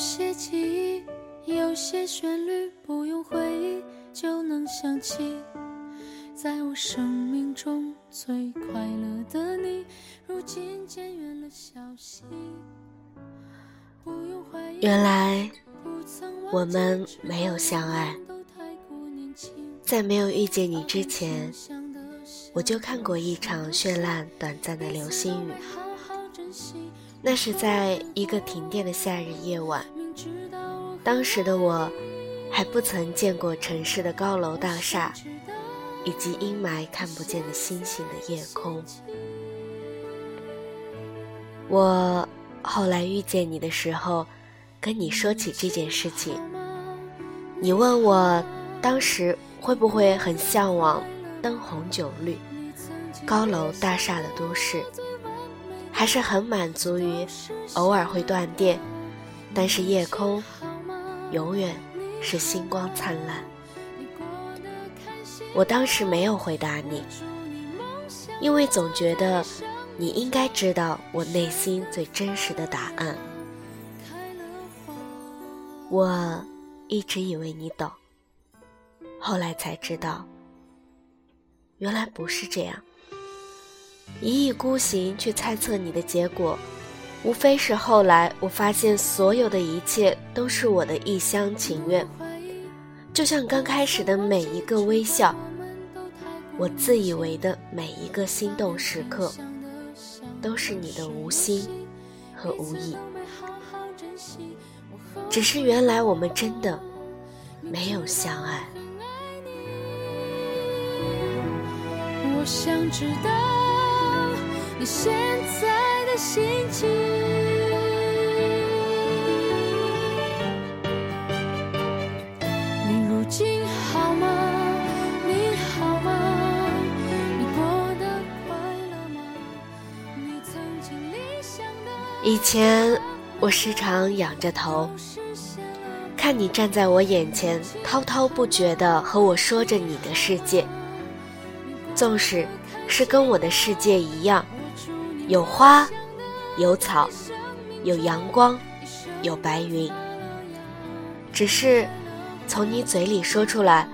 些记忆，有些旋律，不用回忆就能想起。在我生命中最快乐的你，如今渐远了消息。原来我们没有相爱，在没有遇见你之前，我就看过一场绚烂短暂的流星雨。那是在一个停电的夏日夜晚，当时的我还不曾见过城市的高楼大厦，以及阴霾看不见的星星的夜空。我后来遇见你的时候，跟你说起这件事情，你问我当时会不会很向往灯红酒绿、高楼大厦的都市。还是很满足于偶尔会断电，但是夜空永远是星光灿烂。我当时没有回答你，因为总觉得你应该知道我内心最真实的答案。我一直以为你懂，后来才知道，原来不是这样。一意孤行去猜测你的结果，无非是后来我发现所有的一切都是我的一厢情愿。就像刚开始的每一个微笑，我自以为的每一个心动时刻，都是你的无心和无意。只是原来我们真的没有相爱。我想知道。你现在的心情。你如今好吗？你好吗？你过得快乐吗？你曾经理想的。以前我时常仰着头，看你站在我眼前，滔滔不绝地和我说着你的世界，纵使是跟我的世界一样。有花，有草，有阳光，有白云。只是从你嘴里说出来，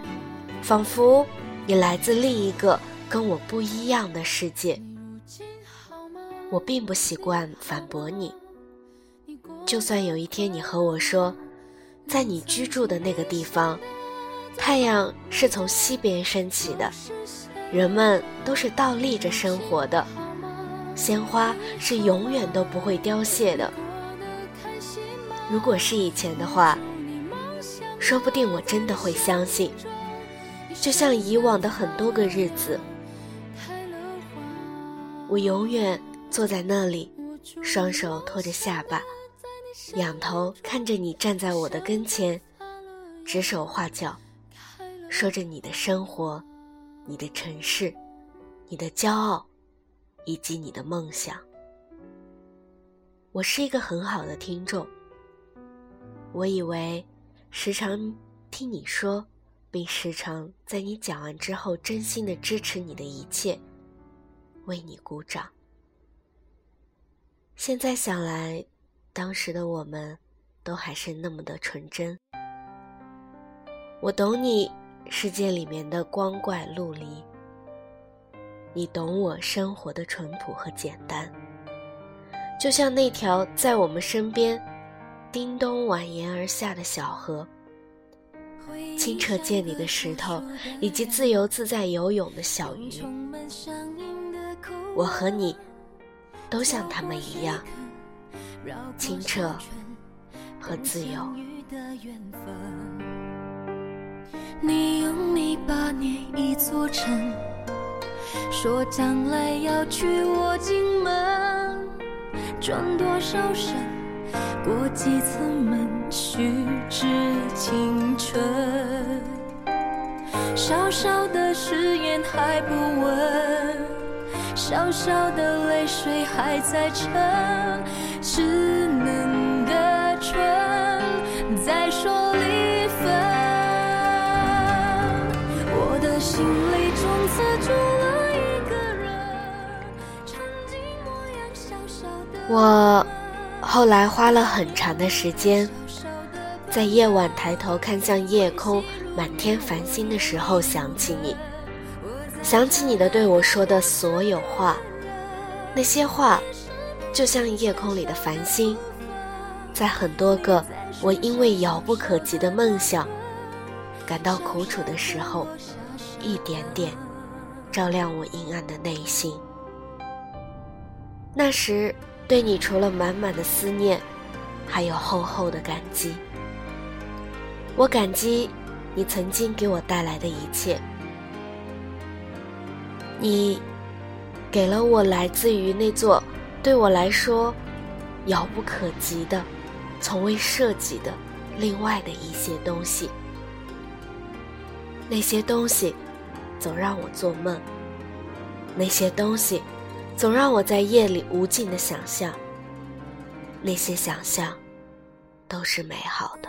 仿佛你来自另一个跟我不一样的世界。我并不习惯反驳你。就算有一天你和我说，在你居住的那个地方，太阳是从西边升起的，人们都是倒立着生活的。鲜花是永远都不会凋谢的。如果是以前的话，说不定我真的会相信。就像以往的很多个日子，我永远坐在那里，双手托着下巴，仰头看着你站在我的跟前，指手画脚，说着你的生活，你的城市，你的骄傲。以及你的梦想，我是一个很好的听众。我以为时常听你说，并时常在你讲完之后真心的支持你的一切，为你鼓掌。现在想来，当时的我们都还是那么的纯真。我懂你世界里面的光怪陆离。你懂我生活的淳朴和简单，就像那条在我们身边叮咚蜿蜒而下的小河，清澈见底的石头，以及自由自在游泳的小鱼。我和你都像他们一样清澈和自由。你用泥巴捏一座城。说将来要娶我进门，转多少身，过几次门，虚掷青春。小小的誓言还不稳，小小的泪水还在撑，稚嫩的唇在说离分。我的心里从此我后来花了很长的时间，在夜晚抬头看向夜空，满天繁星的时候想起你，想起你的对我说的所有话，那些话，就像夜空里的繁星，在很多个我因为遥不可及的梦想感到苦楚的时候，一点点照亮我阴暗的内心。那时。对你除了满满的思念，还有厚厚的感激。我感激你曾经给我带来的一切。你给了我来自于那座对我来说遥不可及的、从未涉及的另外的一些东西。那些东西总让我做梦。那些东西。总让我在夜里无尽的想象，那些想象都是美好的，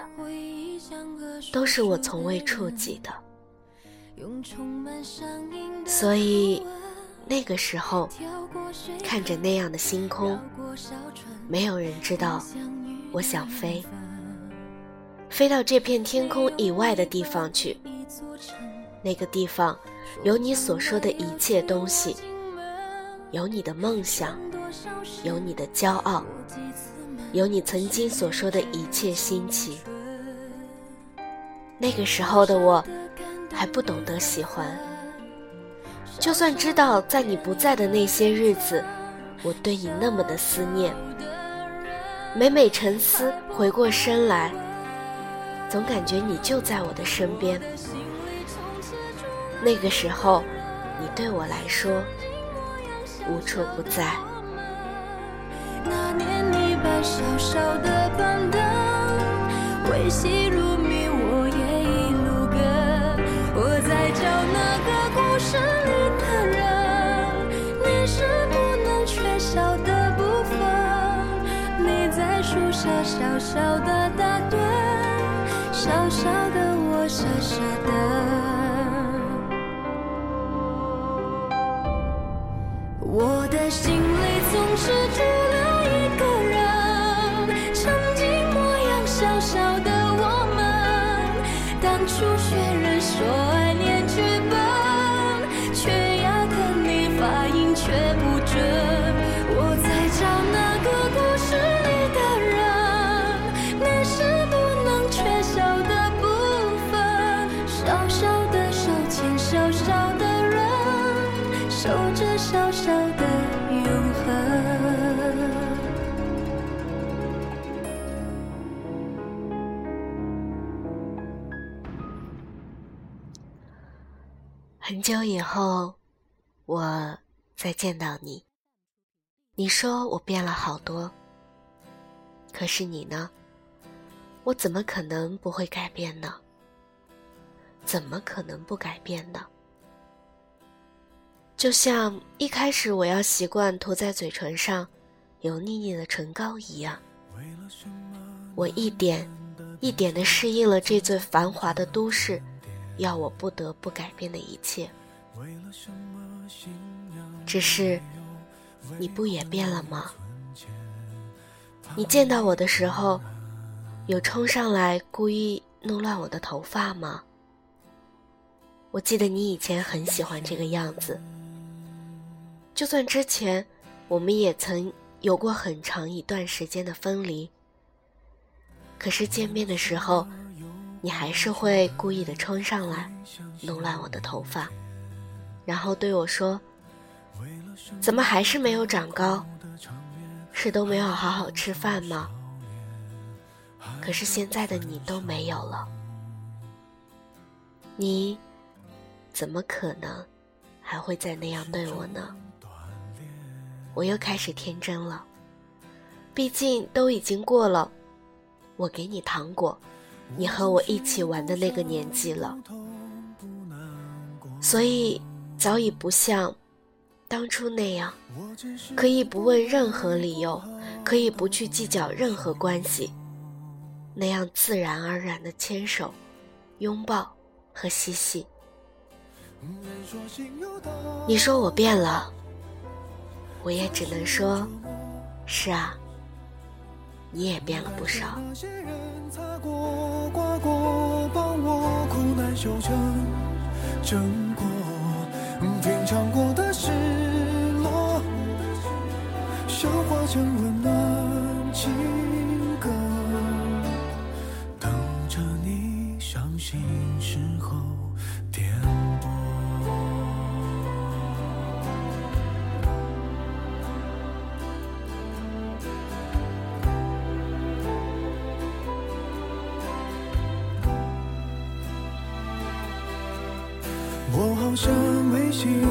都是我从未触及的。所以那个时候，看着那样的星空，没有人知道我想飞，飞到这片天空以外的地方去。那个地方有你所说的一切东西。有你的梦想，有你的骄傲，有你曾经所说的一切新奇。那个时候的我，还不懂得喜欢。就算知道在你不在的那些日子，我对你那么的思念，每每沉思回过身来，总感觉你就在我的身边。那个时候，你对我来说。无处不在。那年你把小小的板凳挥细如米，我也一路跟。我在找那个故事里的人，你是不能缺少的部分。你在树下小小的心久以后，我再见到你，你说我变了好多。可是你呢？我怎么可能不会改变呢？怎么可能不改变呢？就像一开始我要习惯涂在嘴唇上油腻腻的唇膏一样，我一点一点的适应了这座繁华的都市。要我不得不改变的一切，只是你不也变了吗？你见到我的时候，有冲上来故意弄乱我的头发吗？我记得你以前很喜欢这个样子，就算之前我们也曾有过很长一段时间的分离，可是见面的时候。你还是会故意的冲上来，弄乱我的头发，然后对我说：“怎么还是没有长高？是都没有好好吃饭吗？”可是现在的你都没有了，你怎么可能还会再那样对我呢？我又开始天真了，毕竟都已经过了，我给你糖果。你和我一起玩的那个年纪了，所以早已不像当初那样，可以不问任何理由，可以不去计较任何关系，那样自然而然的牵手、拥抱和嬉戏。你说我变了，我也只能说，是啊，你也变了不少。品尝过的失落，消化成温暖情歌，等着你伤心时候没心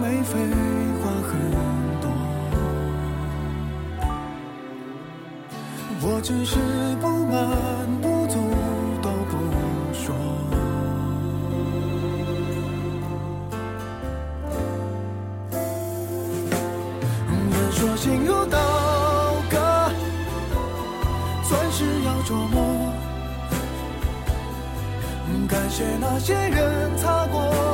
没肺，话很多。我只是不满不足都不说。人说心如刀割，钻石要琢磨。感谢那些人擦过。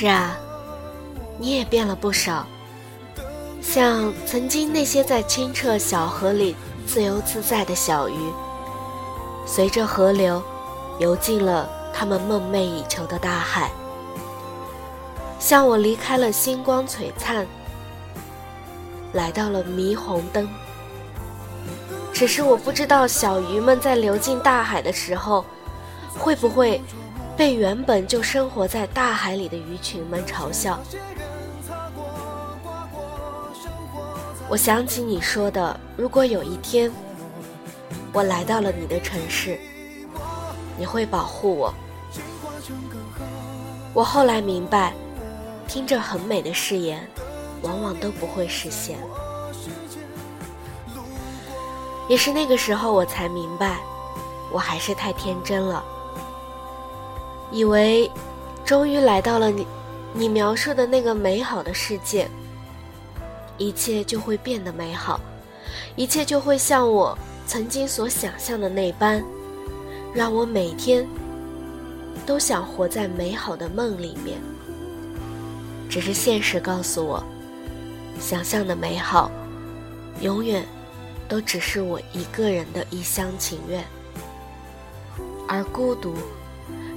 是啊，你也变了不少。像曾经那些在清澈小河里自由自在的小鱼，随着河流游进了他们梦寐以求的大海。像我离开了星光璀璨，来到了霓虹灯。只是我不知道小鱼们在流进大海的时候，会不会。被原本就生活在大海里的鱼群们嘲笑。我想起你说的，如果有一天我来到了你的城市，你会保护我。我后来明白，听着很美的誓言，往往都不会实现。也是那个时候，我才明白，我还是太天真了。以为，终于来到了你，你描述的那个美好的世界，一切就会变得美好，一切就会像我曾经所想象的那般，让我每天都想活在美好的梦里面。只是现实告诉我，想象的美好，永远都只是我一个人的一厢情愿，而孤独。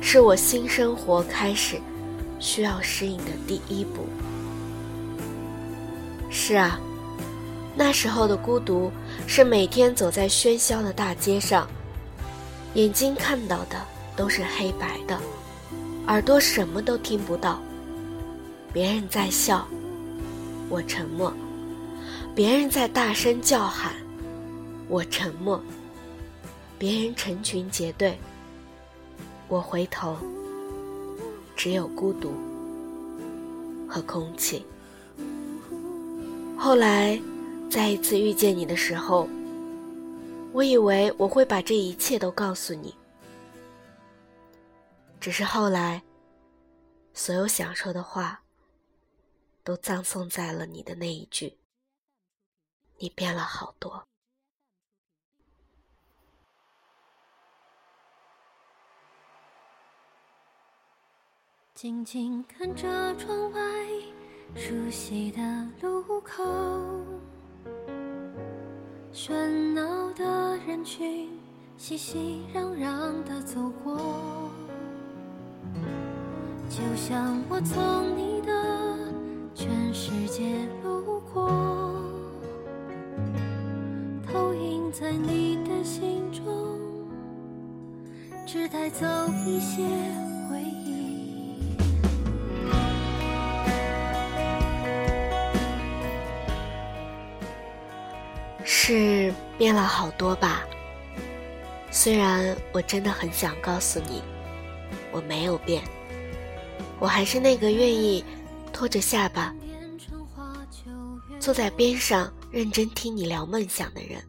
是我新生活开始需要适应的第一步。是啊，那时候的孤独是每天走在喧嚣的大街上，眼睛看到的都是黑白的，耳朵什么都听不到。别人在笑，我沉默；别人在大声叫喊，我沉默；别人成群结队。我回头，只有孤独和空气。后来，再一次遇见你的时候，我以为我会把这一切都告诉你。只是后来，所有想说的话，都葬送在了你的那一句：“你变了好多。”静静看着窗外熟悉的路口，喧闹的人群熙熙攘攘的走过，就像我从你的全世界路过，投影在你的心中，只带走一些是变了好多吧？虽然我真的很想告诉你，我没有变，我还是那个愿意拖着下巴坐在边上认真听你聊梦想的人，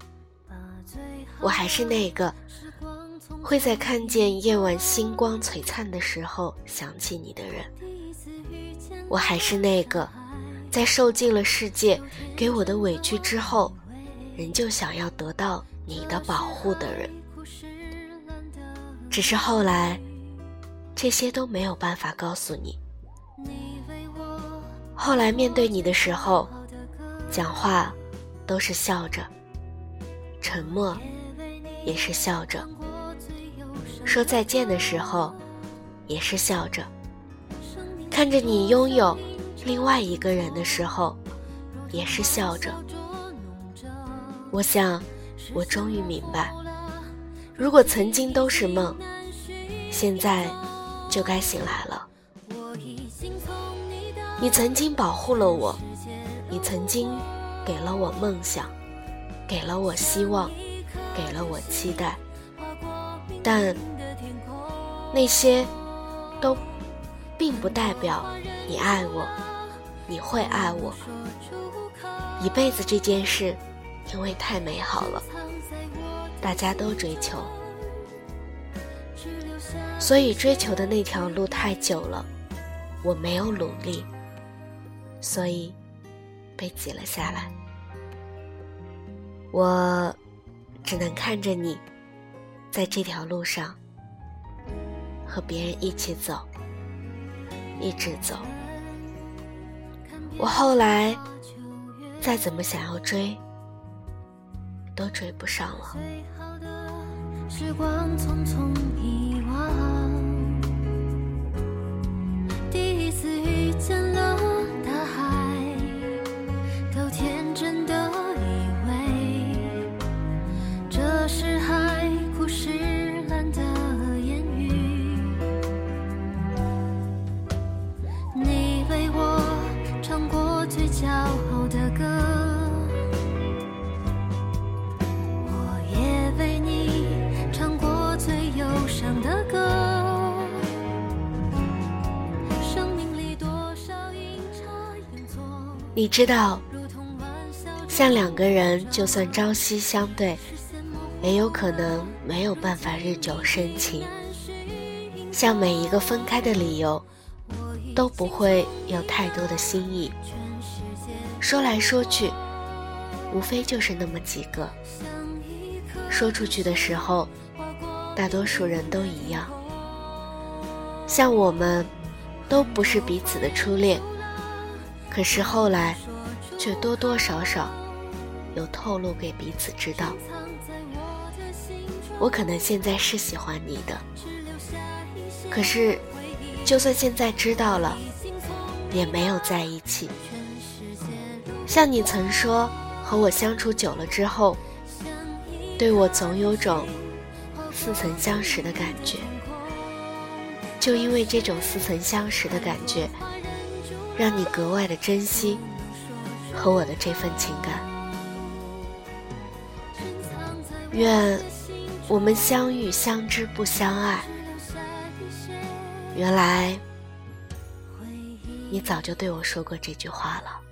我还是那个会在看见夜晚星光璀璨的时候想起你的人，我还是那个在受尽了世界给我的委屈之后。仍旧想要得到你的保护的人，只是后来这些都没有办法告诉你。后来面对你的时候，讲话都是笑着，沉默也是笑着，说再见的时候也是笑着，看着你拥有另外一个人的时候也是笑着。我想，我终于明白，如果曾经都是梦，现在就该醒来了。你曾经保护了我，你曾经给了我梦想，给了我希望，给了我期待，但那些都并不代表你爱我，你会爱我。一辈子这件事，因为太美好了，大家都追求，所以追求的那条路太久了，我没有努力。所以，被挤了下来。我只能看着你，在这条路上和别人一起走，一直走。我后来再怎么想要追，都追不上了。时光匆匆遗忘，你知道，像两个人，就算朝夕相对，也有可能没有办法日久生情。像每一个分开的理由，都不会有太多的心意。说来说去，无非就是那么几个。说出去的时候，大多数人都一样。像我们，都不是彼此的初恋。可是后来，却多多少少有透露给彼此知道。我可能现在是喜欢你的，可是，就算现在知道了，也没有在一起。像你曾说，和我相处久了之后，对我总有种似曾相识的感觉。就因为这种似曾相识的感觉。让你格外的珍惜和我的这份情感。愿我们相遇相知不相爱。原来你早就对我说过这句话了。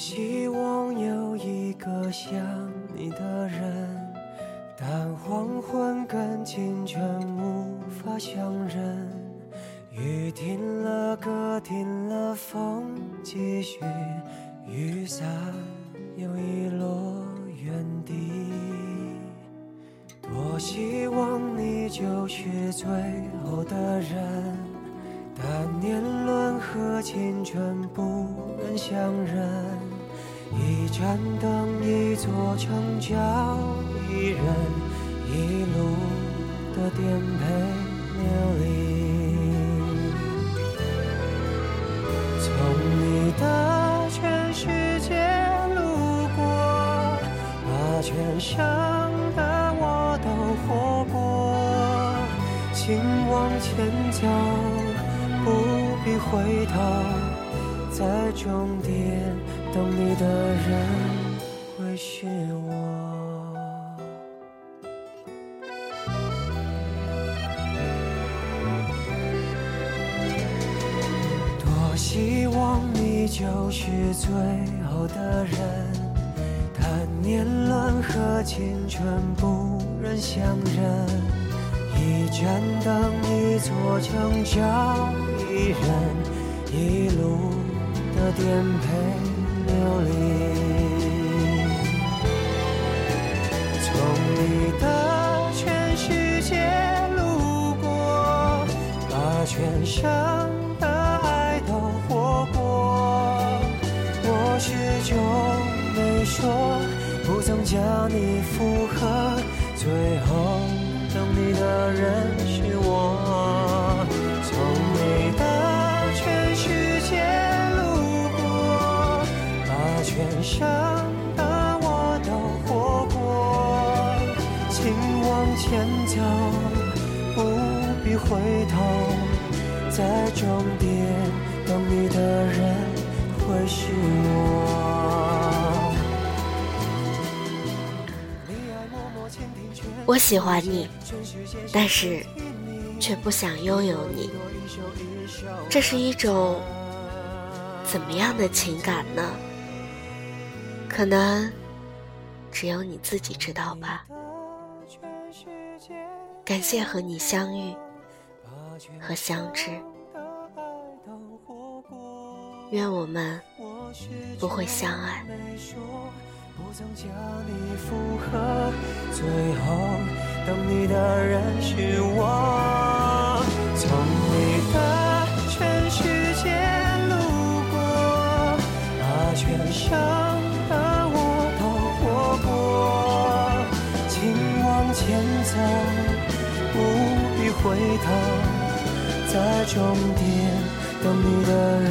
希望有一个像你的人，但黄昏跟清晨无法相认。雨停了，歌停了，风继续，雨伞又遗落原地。多希望你就是最后的人，但年轮和青春不能相认。一盏灯，一座城，叫一人，一路的颠沛流离。从你的全世界路过，把全盛的我都活过。请往前走，不必回头，在终点等你的人会是我。多希望你就是最后的人，但年轮和青春不忍相认。一盏灯，一座城，找一人，一路的颠沛流离。从你的全世界路过，把全生的爱都活过。我始终没说，不曾将你附和，最后。等你的人在终点等你的人会是我。我喜欢你，但是却不想拥有你。这是一种怎么样的情感呢？可能只有你自己知道吧。感谢和你相遇和相知，愿我们不会相爱。不曾将你附和，最后等你的人是我。从你的全世界路过，把全生的我都活过。请往前走，不必回头，在终点等你的人